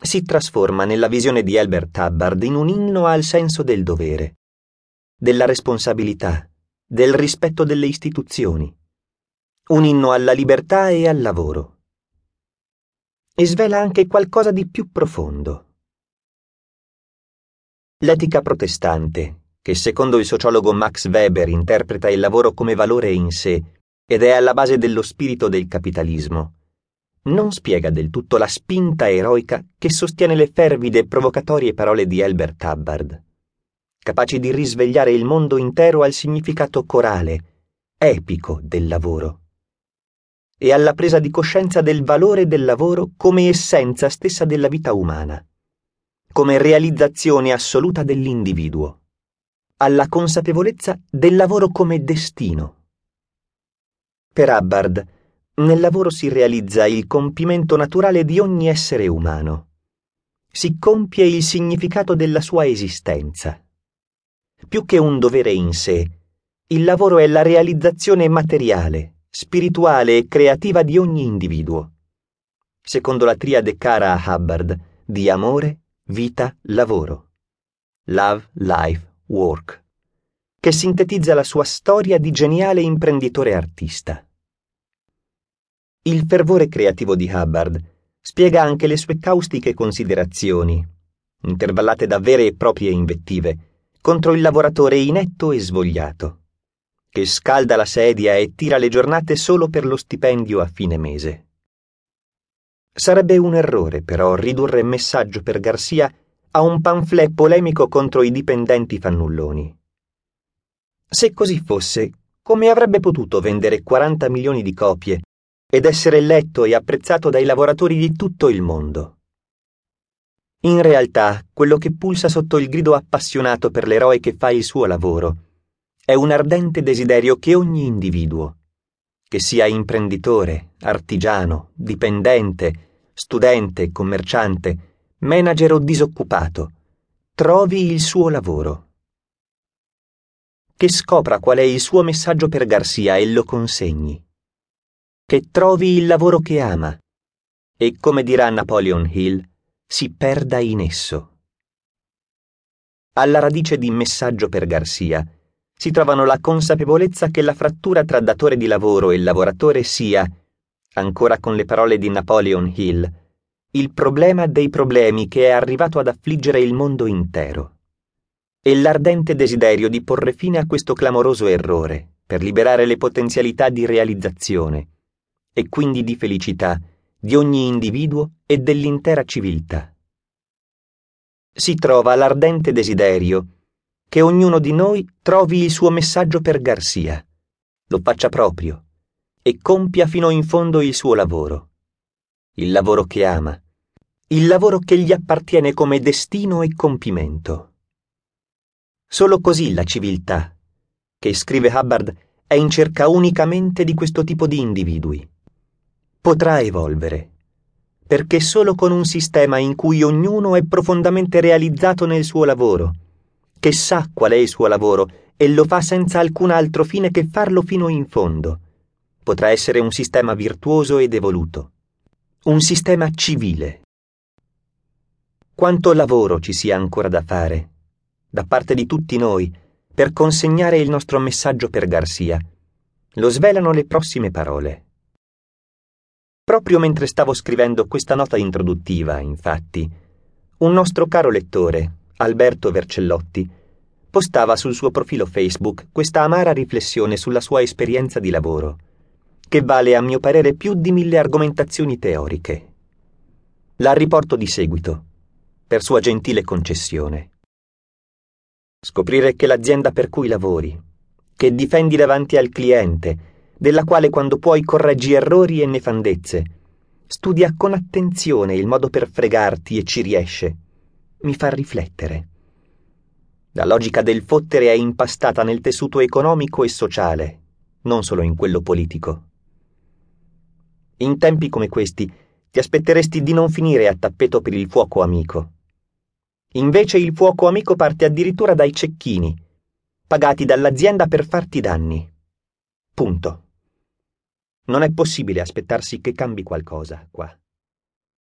si trasforma nella visione di Albert Hubbard in un inno al senso del dovere, della responsabilità, del rispetto delle istituzioni, un inno alla libertà e al lavoro. E svela anche qualcosa di più profondo. L'etica protestante, che secondo il sociologo Max Weber interpreta il lavoro come valore in sé ed è alla base dello spirito del capitalismo, non spiega del tutto la spinta eroica che sostiene le fervide e provocatorie parole di Albert Hubbard, capaci di risvegliare il mondo intero al significato corale, epico del lavoro e alla presa di coscienza del valore del lavoro come essenza stessa della vita umana, come realizzazione assoluta dell'individuo, alla consapevolezza del lavoro come destino. Per Hubbard, nel lavoro si realizza il compimento naturale di ogni essere umano. Si compie il significato della sua esistenza. Più che un dovere in sé, il lavoro è la realizzazione materiale, spirituale e creativa di ogni individuo. Secondo la triade cara a Hubbard di amore, vita, lavoro. Love, life, work. Che sintetizza la sua storia di geniale imprenditore artista. Il fervore creativo di Hubbard spiega anche le sue caustiche considerazioni, intervallate da vere e proprie invettive, contro il lavoratore inetto e svogliato, che scalda la sedia e tira le giornate solo per lo stipendio a fine mese. Sarebbe un errore, però, ridurre messaggio per Garcia a un pamphlet polemico contro i dipendenti fannulloni. Se così fosse, come avrebbe potuto vendere 40 milioni di copie ed essere letto e apprezzato dai lavoratori di tutto il mondo. In realtà, quello che pulsa sotto il grido appassionato per l'eroe che fa il suo lavoro è un ardente desiderio che ogni individuo, che sia imprenditore, artigiano, dipendente, studente, commerciante, manager o disoccupato, trovi il suo lavoro. Che scopra qual è il suo messaggio per Garcia e lo consegni che trovi il lavoro che ama e, come dirà Napoleon Hill, si perda in esso. Alla radice di Messaggio per Garcia si trovano la consapevolezza che la frattura tra datore di lavoro e lavoratore sia, ancora con le parole di Napoleon Hill, il problema dei problemi che è arrivato ad affliggere il mondo intero. E l'ardente desiderio di porre fine a questo clamoroso errore per liberare le potenzialità di realizzazione e quindi di felicità di ogni individuo e dell'intera civiltà. Si trova l'ardente desiderio che ognuno di noi trovi il suo messaggio per Garcia, lo faccia proprio e compia fino in fondo il suo lavoro, il lavoro che ama, il lavoro che gli appartiene come destino e compimento. Solo così la civiltà, che scrive Hubbard, è in cerca unicamente di questo tipo di individui potrà evolvere, perché solo con un sistema in cui ognuno è profondamente realizzato nel suo lavoro, che sa qual è il suo lavoro e lo fa senza alcun altro fine che farlo fino in fondo, potrà essere un sistema virtuoso ed evoluto, un sistema civile. Quanto lavoro ci sia ancora da fare, da parte di tutti noi, per consegnare il nostro messaggio per Garcia, lo svelano le prossime parole. Proprio mentre stavo scrivendo questa nota introduttiva, infatti, un nostro caro lettore, Alberto Vercellotti, postava sul suo profilo Facebook questa amara riflessione sulla sua esperienza di lavoro, che vale a mio parere più di mille argomentazioni teoriche. La riporto di seguito, per sua gentile concessione. Scoprire che l'azienda per cui lavori, che difendi davanti al cliente, della quale quando puoi correggi errori e nefandezze. Studia con attenzione il modo per fregarti e ci riesce. Mi fa riflettere. La logica del fottere è impastata nel tessuto economico e sociale, non solo in quello politico. In tempi come questi ti aspetteresti di non finire a tappeto per il fuoco amico. Invece il fuoco amico parte addirittura dai cecchini, pagati dall'azienda per farti danni. Punto. Non è possibile aspettarsi che cambi qualcosa qua.